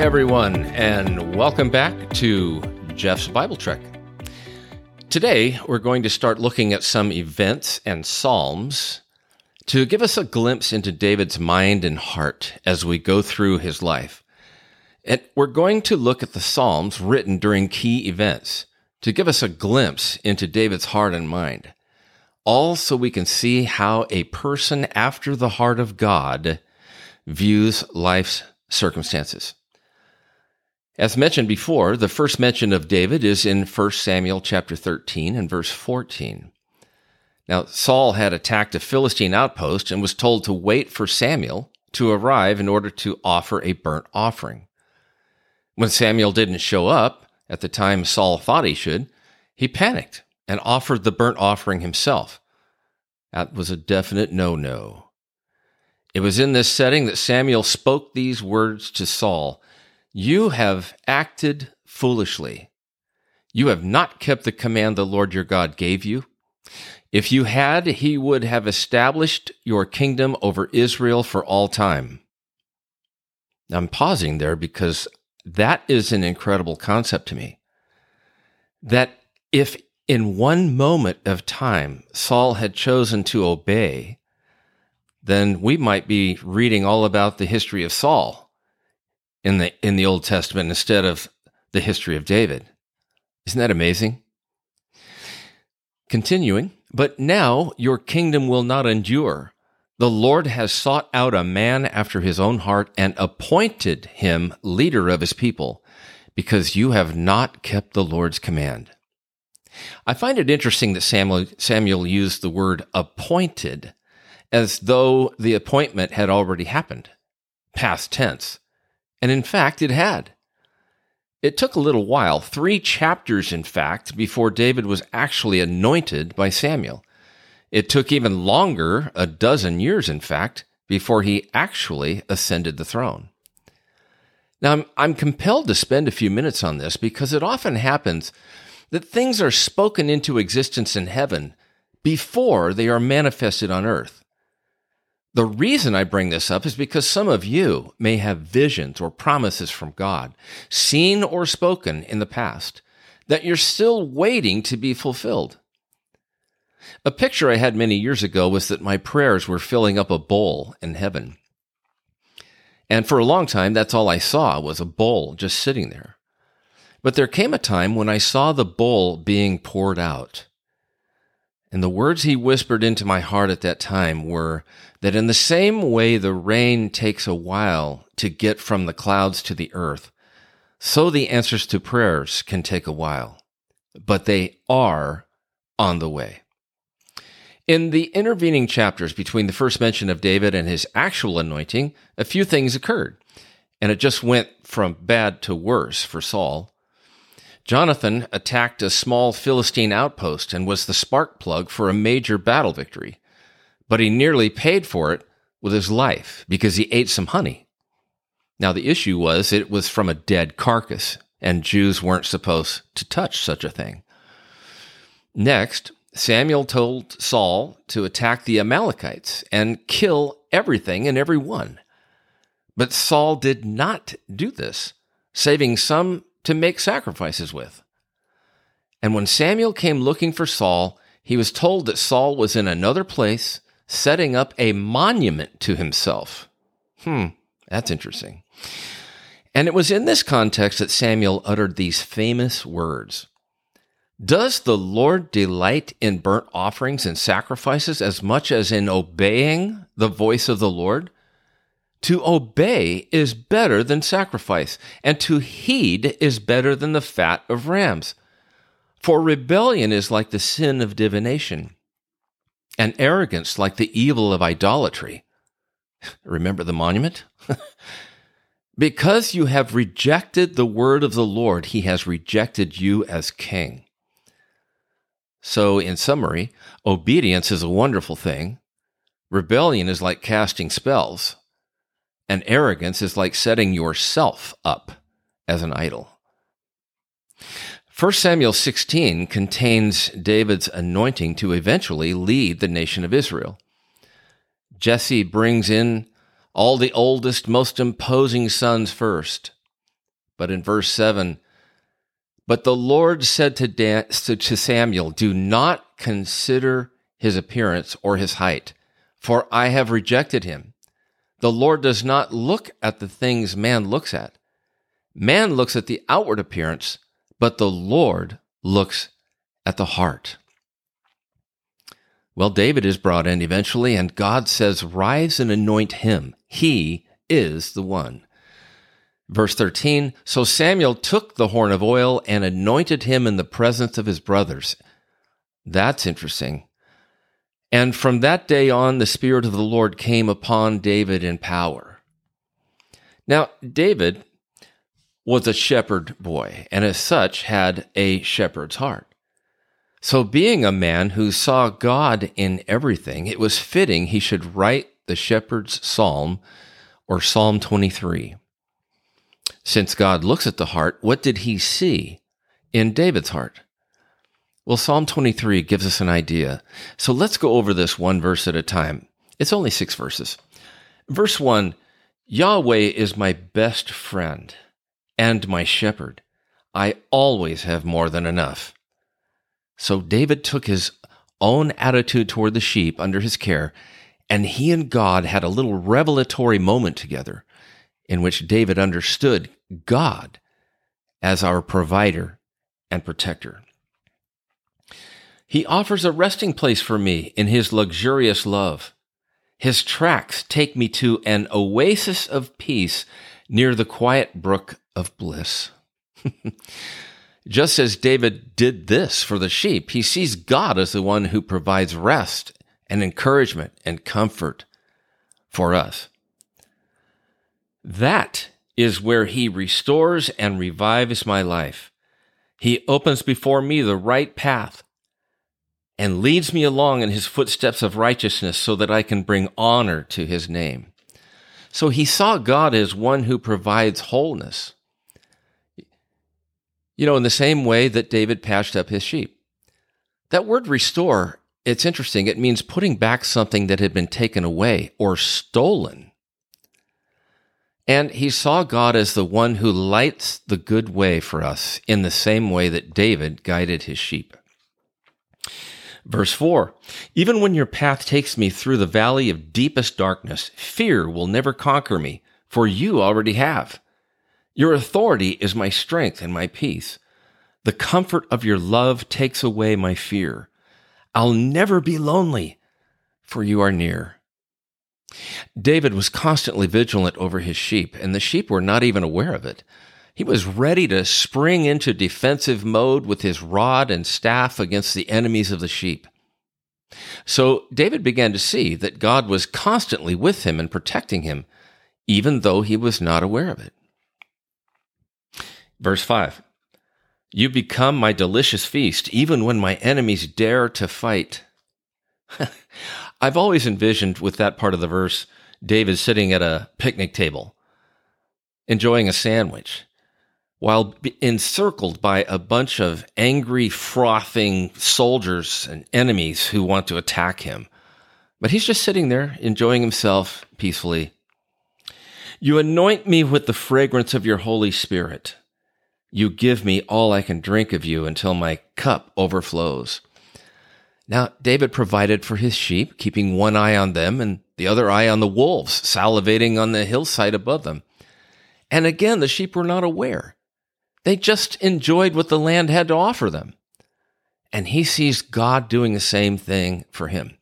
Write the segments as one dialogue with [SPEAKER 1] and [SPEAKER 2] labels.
[SPEAKER 1] everyone, and welcome back to Jeff's Bible Trek. Today, we're going to start looking at some events and Psalms to give us a glimpse into David's mind and heart as we go through his life. And we're going to look at the Psalms written during key events to give us a glimpse into David's heart and mind, all so we can see how a person after the heart of God views life's circumstances. As mentioned before, the first mention of David is in 1 Samuel chapter 13 and verse 14. Now, Saul had attacked a Philistine outpost and was told to wait for Samuel to arrive in order to offer a burnt offering. When Samuel didn't show up at the time Saul thought he should, he panicked and offered the burnt offering himself. That was a definite no no. It was in this setting that Samuel spoke these words to Saul You have acted foolishly. You have not kept the command the Lord your God gave you. If you had, he would have established your kingdom over Israel for all time. I'm pausing there because that is an incredible concept to me. That if in one moment of time Saul had chosen to obey, then we might be reading all about the history of Saul in the in the Old Testament instead of the history of David. Isn't that amazing? Continuing, but now your kingdom will not endure. The Lord has sought out a man after his own heart and appointed him leader of his people, because you have not kept the Lord's command. I find it interesting that Samuel, Samuel used the word appointed as though the appointment had already happened, past tense. And in fact, it had. It took a little while, three chapters, in fact, before David was actually anointed by Samuel. It took even longer, a dozen years, in fact, before he actually ascended the throne. Now, I'm, I'm compelled to spend a few minutes on this because it often happens that things are spoken into existence in heaven before they are manifested on earth. The reason I bring this up is because some of you may have visions or promises from God, seen or spoken in the past, that you're still waiting to be fulfilled. A picture I had many years ago was that my prayers were filling up a bowl in heaven. And for a long time, that's all I saw was a bowl just sitting there. But there came a time when I saw the bowl being poured out. And the words he whispered into my heart at that time were that in the same way the rain takes a while to get from the clouds to the earth, so the answers to prayers can take a while, but they are on the way. In the intervening chapters between the first mention of David and his actual anointing, a few things occurred, and it just went from bad to worse for Saul. Jonathan attacked a small Philistine outpost and was the spark plug for a major battle victory but he nearly paid for it with his life because he ate some honey. Now, the issue was it was from a dead carcass, and Jews weren't supposed to touch such a thing. Next, Samuel told Saul to attack the Amalekites and kill everything and everyone. But Saul did not do this, saving some to make sacrifices with. And when Samuel came looking for Saul, he was told that Saul was in another place setting up a monument to himself. Hmm, that's interesting. And it was in this context that Samuel uttered these famous words Does the Lord delight in burnt offerings and sacrifices as much as in obeying the voice of the Lord? To obey is better than sacrifice, and to heed is better than the fat of rams. For rebellion is like the sin of divination and arrogance like the evil of idolatry. Remember the monument? because you have rejected the word of the Lord, he has rejected you as king. So, in summary, obedience is a wonderful thing. Rebellion is like casting spells. And arrogance is like setting yourself up as an idol. 1 Samuel 16 contains David's anointing to eventually lead the nation of Israel. Jesse brings in all the oldest, most imposing sons first, but in verse 7, but the Lord said to, Dan, to Samuel, Do not consider his appearance or his height, for I have rejected him. The Lord does not look at the things man looks at. Man looks at the outward appearance, but the Lord looks at the heart. Well, David is brought in eventually, and God says, Rise and anoint him. He is the one. Verse 13 So Samuel took the horn of oil and anointed him in the presence of his brothers. That's interesting. And from that day on, the Spirit of the Lord came upon David in power. Now, David was a shepherd boy, and as such had a shepherd's heart. So, being a man who saw God in everything, it was fitting he should write the shepherd's psalm or Psalm 23. Since God looks at the heart, what did he see in David's heart? Well, Psalm 23 gives us an idea. So let's go over this one verse at a time. It's only six verses. Verse 1 Yahweh is my best friend and my shepherd. I always have more than enough. So David took his own attitude toward the sheep under his care, and he and God had a little revelatory moment together in which David understood God as our provider and protector. He offers a resting place for me in his luxurious love. His tracks take me to an oasis of peace near the quiet brook of bliss. Just as David did this for the sheep, he sees God as the one who provides rest and encouragement and comfort for us. That is where he restores and revives my life. He opens before me the right path and leads me along in his footsteps of righteousness so that I can bring honor to his name. So he saw God as one who provides wholeness. You know, in the same way that David patched up his sheep. That word restore, it's interesting. It means putting back something that had been taken away or stolen. And he saw God as the one who lights the good way for us in the same way that David guided his sheep. Verse 4 Even when your path takes me through the valley of deepest darkness, fear will never conquer me, for you already have. Your authority is my strength and my peace. The comfort of your love takes away my fear. I'll never be lonely, for you are near. David was constantly vigilant over his sheep, and the sheep were not even aware of it. He was ready to spring into defensive mode with his rod and staff against the enemies of the sheep. So David began to see that God was constantly with him and protecting him, even though he was not aware of it. Verse 5 You become my delicious feast, even when my enemies dare to fight. I've always envisioned with that part of the verse David sitting at a picnic table, enjoying a sandwich while encircled by a bunch of angry, frothing soldiers and enemies who want to attack him. But he's just sitting there, enjoying himself peacefully. You anoint me with the fragrance of your Holy Spirit. You give me all I can drink of you until my cup overflows. Now, David provided for his sheep, keeping one eye on them and the other eye on the wolves, salivating on the hillside above them. And again, the sheep were not aware. They just enjoyed what the land had to offer them. And he sees God doing the same thing for him.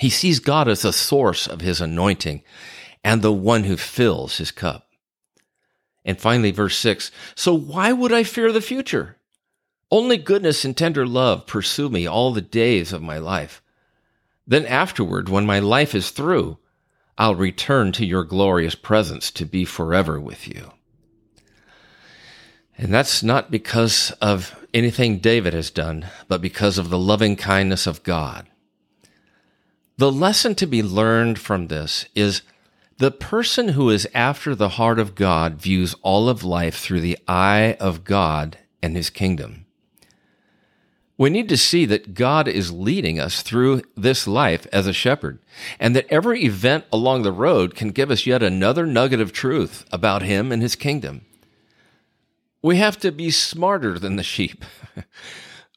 [SPEAKER 1] He sees God as the source of his anointing and the one who fills his cup. And finally, verse 6 So why would I fear the future? Only goodness and tender love pursue me all the days of my life. Then afterward, when my life is through, I'll return to your glorious presence to be forever with you. And that's not because of anything David has done, but because of the loving kindness of God. The lesson to be learned from this is the person who is after the heart of God views all of life through the eye of God and his kingdom. We need to see that God is leading us through this life as a shepherd, and that every event along the road can give us yet another nugget of truth about him and his kingdom. We have to be smarter than the sheep.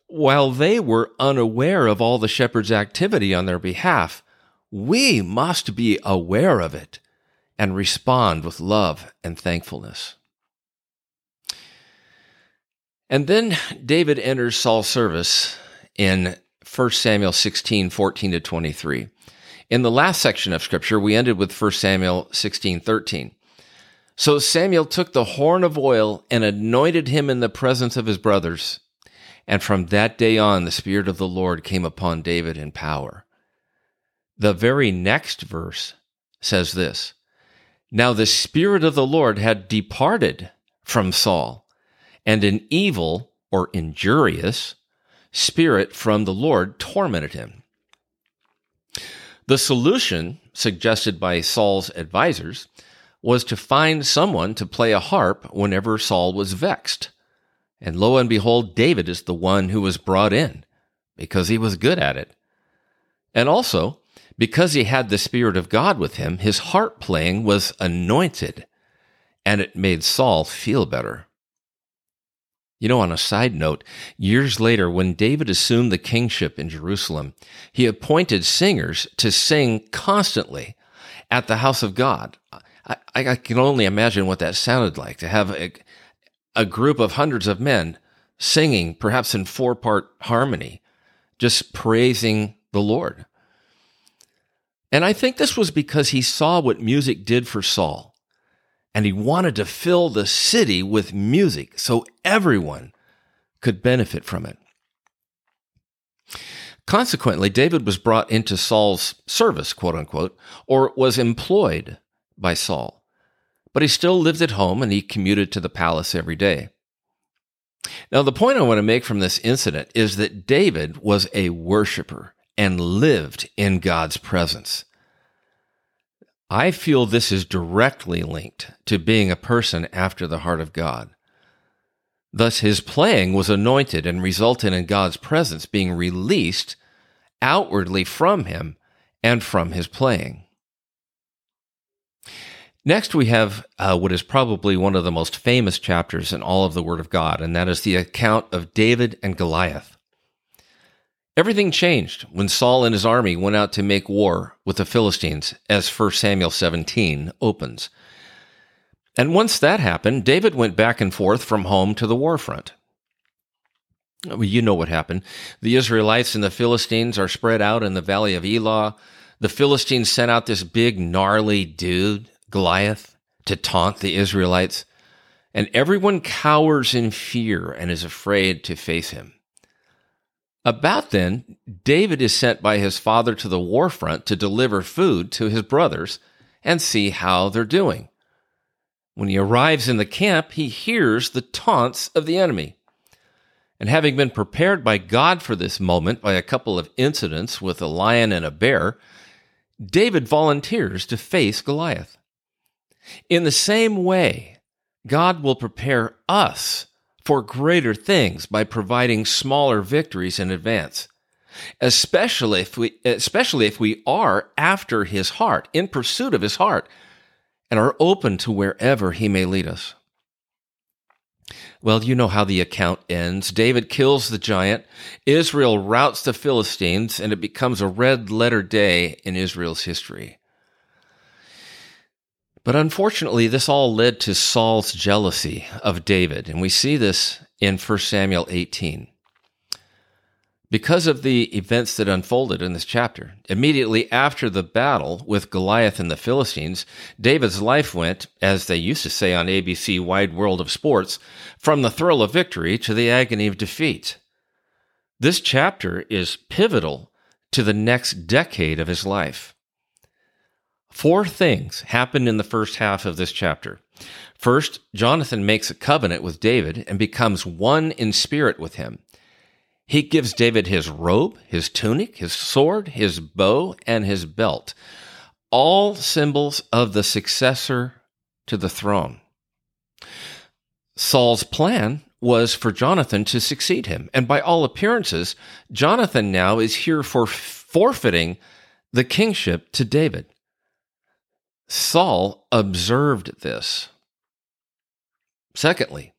[SPEAKER 1] While they were unaware of all the shepherd's activity on their behalf, we must be aware of it and respond with love and thankfulness. And then David enters Saul's service in 1 Samuel 16, 14 to 23. In the last section of scripture, we ended with 1 Samuel 16, 13. So Samuel took the horn of oil and anointed him in the presence of his brothers. And from that day on, the Spirit of the Lord came upon David in power. The very next verse says this Now the Spirit of the Lord had departed from Saul, and an evil or injurious spirit from the Lord tormented him. The solution suggested by Saul's advisers was to find someone to play a harp whenever Saul was vexed. And lo and behold, David is the one who was brought in because he was good at it. And also, because he had the Spirit of God with him, his harp playing was anointed, and it made Saul feel better. You know, on a side note, years later, when David assumed the kingship in Jerusalem, he appointed singers to sing constantly at the house of God. I, I can only imagine what that sounded like to have a, a group of hundreds of men singing, perhaps in four part harmony, just praising the Lord. And I think this was because he saw what music did for Saul. And he wanted to fill the city with music so everyone could benefit from it. Consequently, David was brought into Saul's service, quote unquote, or was employed by Saul. But he still lived at home and he commuted to the palace every day. Now, the point I want to make from this incident is that David was a worshiper and lived in God's presence. I feel this is directly linked to being a person after the heart of God. Thus, his playing was anointed and resulted in God's presence being released outwardly from him and from his playing. Next, we have uh, what is probably one of the most famous chapters in all of the Word of God, and that is the account of David and Goliath. Everything changed when Saul and his army went out to make war with the Philistines, as 1 Samuel 17 opens. And once that happened, David went back and forth from home to the war front. Well, you know what happened. The Israelites and the Philistines are spread out in the valley of Elah. The Philistines sent out this big, gnarly dude Goliath to taunt the Israelites, and everyone cowers in fear and is afraid to face him. About then, David is sent by his father to the war front to deliver food to his brothers and see how they're doing. When he arrives in the camp, he hears the taunts of the enemy. And having been prepared by God for this moment by a couple of incidents with a lion and a bear, David volunteers to face Goliath. In the same way, God will prepare us for greater things by providing smaller victories in advance. Especially if we, especially if we are after his heart, in pursuit of his heart, and are open to wherever he may lead us. Well, you know how the account ends. David kills the giant. Israel routs the Philistines, and it becomes a red letter day in Israel's history. But unfortunately, this all led to Saul's jealousy of David, and we see this in 1 Samuel 18. Because of the events that unfolded in this chapter, immediately after the battle with Goliath and the Philistines, David's life went, as they used to say on ABC Wide World of Sports, from the thrill of victory to the agony of defeat. This chapter is pivotal to the next decade of his life. Four things happen in the first half of this chapter. First, Jonathan makes a covenant with David and becomes one in spirit with him. He gives David his robe, his tunic, his sword, his bow, and his belt, all symbols of the successor to the throne. Saul's plan was for Jonathan to succeed him. And by all appearances, Jonathan now is here for forfeiting the kingship to David. Saul observed this. Secondly,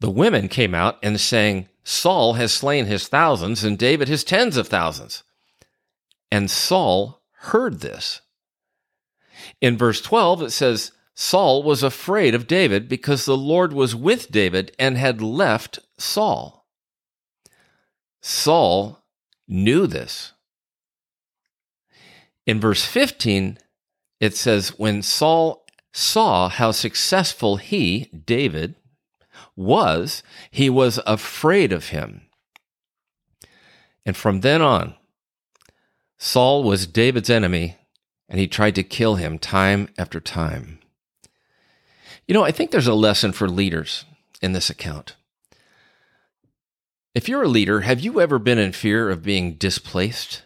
[SPEAKER 1] The women came out and saying, Saul has slain his thousands and David his tens of thousands. And Saul heard this. In verse 12, it says, Saul was afraid of David because the Lord was with David and had left Saul. Saul knew this. In verse 15, it says, When Saul saw how successful he, David, was, he was afraid of him. And from then on, Saul was David's enemy, and he tried to kill him time after time. You know, I think there's a lesson for leaders in this account. If you're a leader, have you ever been in fear of being displaced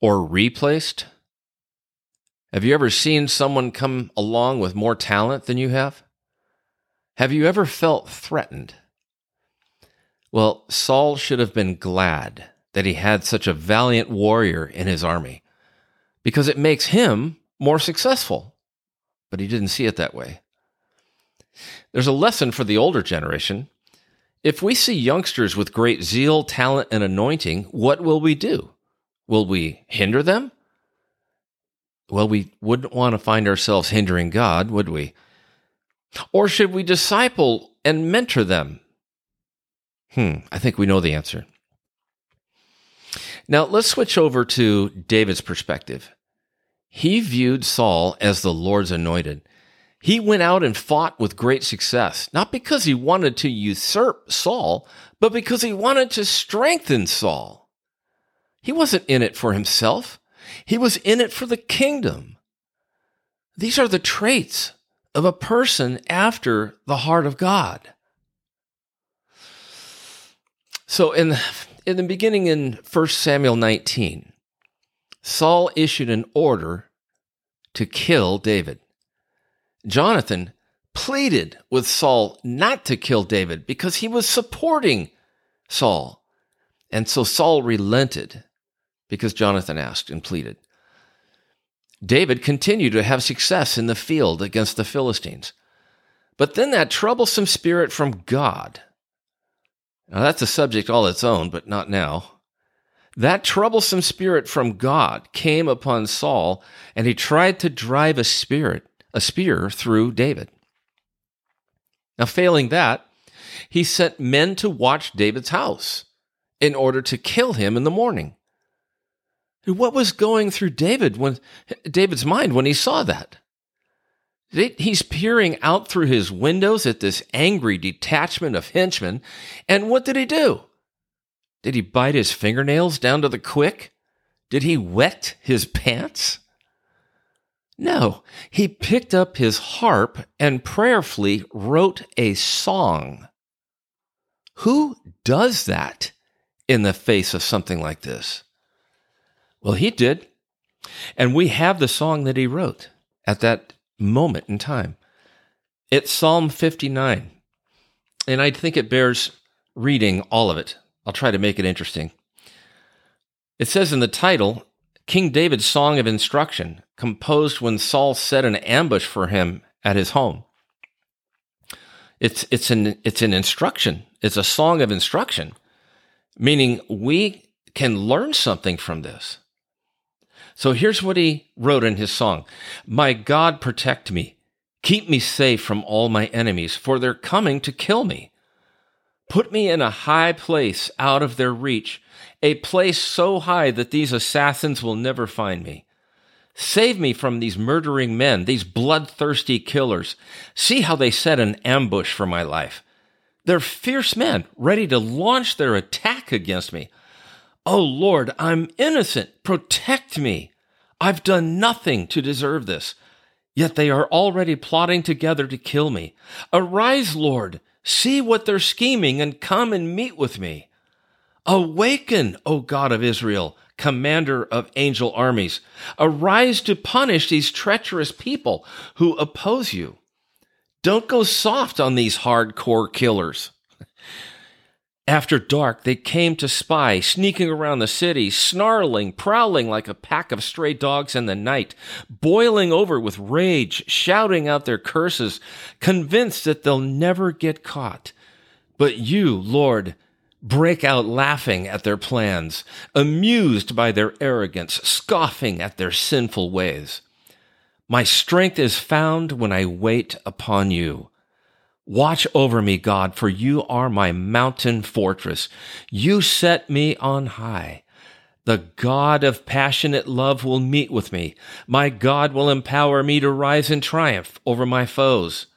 [SPEAKER 1] or replaced? Have you ever seen someone come along with more talent than you have? Have you ever felt threatened? Well, Saul should have been glad that he had such a valiant warrior in his army because it makes him more successful. But he didn't see it that way. There's a lesson for the older generation. If we see youngsters with great zeal, talent, and anointing, what will we do? Will we hinder them? Well, we wouldn't want to find ourselves hindering God, would we? Or should we disciple and mentor them? Hmm, I think we know the answer. Now, let's switch over to David's perspective. He viewed Saul as the Lord's anointed. He went out and fought with great success, not because he wanted to usurp Saul, but because he wanted to strengthen Saul. He wasn't in it for himself, he was in it for the kingdom. These are the traits of a person after the heart of God. So in in the beginning in 1 Samuel 19, Saul issued an order to kill David. Jonathan pleaded with Saul not to kill David because he was supporting Saul. And so Saul relented because Jonathan asked and pleaded. David continued to have success in the field against the Philistines. But then that troublesome spirit from God, now that's a subject all its own, but not now. That troublesome spirit from God came upon Saul, and he tried to drive a spirit a spear through David. Now, failing that, he sent men to watch David's house in order to kill him in the morning. What was going through David when David's mind when he saw that? He's peering out through his windows at this angry detachment of henchmen, and what did he do? Did he bite his fingernails down to the quick? Did he wet his pants? No, he picked up his harp and prayerfully wrote a song. Who does that in the face of something like this? Well, he did. And we have the song that he wrote at that moment in time. It's Psalm 59. And I think it bears reading all of it. I'll try to make it interesting. It says in the title, King David's Song of Instruction, composed when Saul set an ambush for him at his home. It's, it's, an, it's an instruction. It's a song of instruction, meaning we can learn something from this. So here's what he wrote in his song My God, protect me. Keep me safe from all my enemies, for they're coming to kill me. Put me in a high place out of their reach a place so high that these assassins will never find me. Save me from these murdering men, these bloodthirsty killers. See how they set an ambush for my life. They're fierce men, ready to launch their attack against me. Oh Lord, I'm innocent. Protect me. I've done nothing to deserve this. Yet they are already plotting together to kill me. Arise, Lord. See what they're scheming and come and meet with me. Awaken, O God of Israel, commander of angel armies. Arise to punish these treacherous people who oppose you. Don't go soft on these hardcore killers. After dark, they came to spy, sneaking around the city, snarling, prowling like a pack of stray dogs in the night, boiling over with rage, shouting out their curses, convinced that they'll never get caught. But you, Lord, break out laughing at their plans, amused by their arrogance, scoffing at their sinful ways. My strength is found when I wait upon you. Watch over me, God, for you are my mountain fortress. You set me on high. The God of passionate love will meet with me. My God will empower me to rise in triumph over my foes.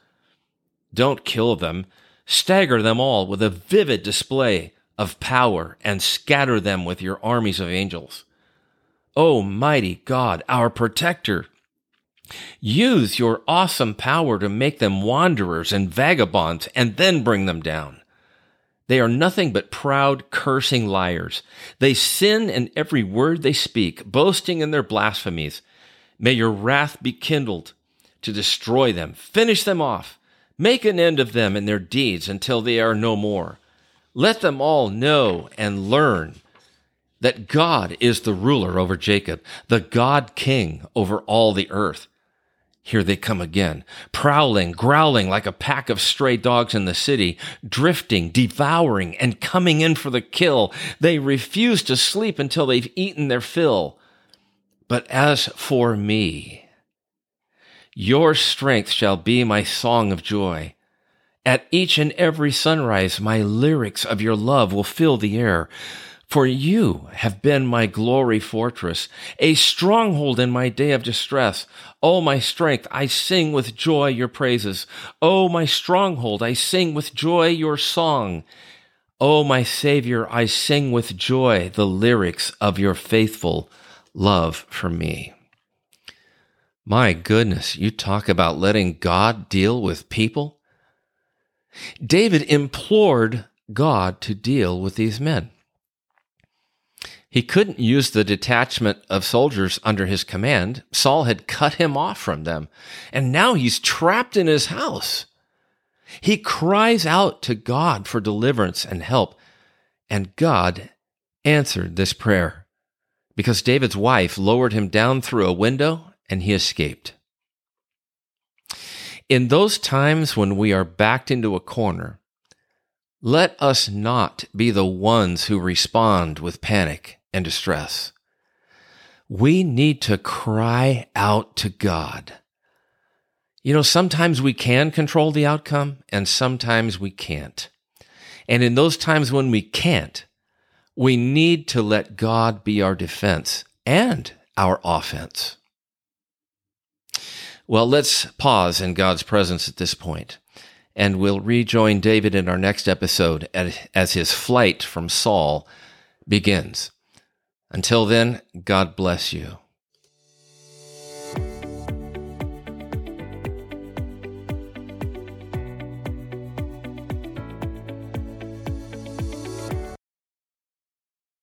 [SPEAKER 1] Don't kill them. Stagger them all with a vivid display of power and scatter them with your armies of angels. O mighty God, our protector, use your awesome power to make them wanderers and vagabonds and then bring them down. They are nothing but proud, cursing liars. They sin in every word they speak, boasting in their blasphemies. May your wrath be kindled to destroy them. Finish them off. Make an end of them and their deeds until they are no more. Let them all know and learn that God is the ruler over Jacob, the God king over all the earth. Here they come again, prowling, growling like a pack of stray dogs in the city, drifting, devouring, and coming in for the kill. They refuse to sleep until they've eaten their fill. But as for me, your strength shall be my song of joy. At each and every sunrise, my lyrics of your love will fill the air. For you have been my glory fortress, a stronghold in my day of distress. O my strength, I sing with joy your praises. O my stronghold, I sing with joy your song. O my Savior, I sing with joy the lyrics of your faithful love for me. My goodness, you talk about letting God deal with people? David implored God to deal with these men. He couldn't use the detachment of soldiers under his command. Saul had cut him off from them, and now he's trapped in his house. He cries out to God for deliverance and help, and God answered this prayer because David's wife lowered him down through a window and he escaped. In those times when we are backed into a corner, let us not be the ones who respond with panic and distress. We need to cry out to God. You know, sometimes we can control the outcome and sometimes we can't. And in those times when we can't, we need to let God be our defense and our offense. Well, let's pause in God's presence at this point, and we'll rejoin David in our next episode as his flight from Saul begins. Until then, God bless you.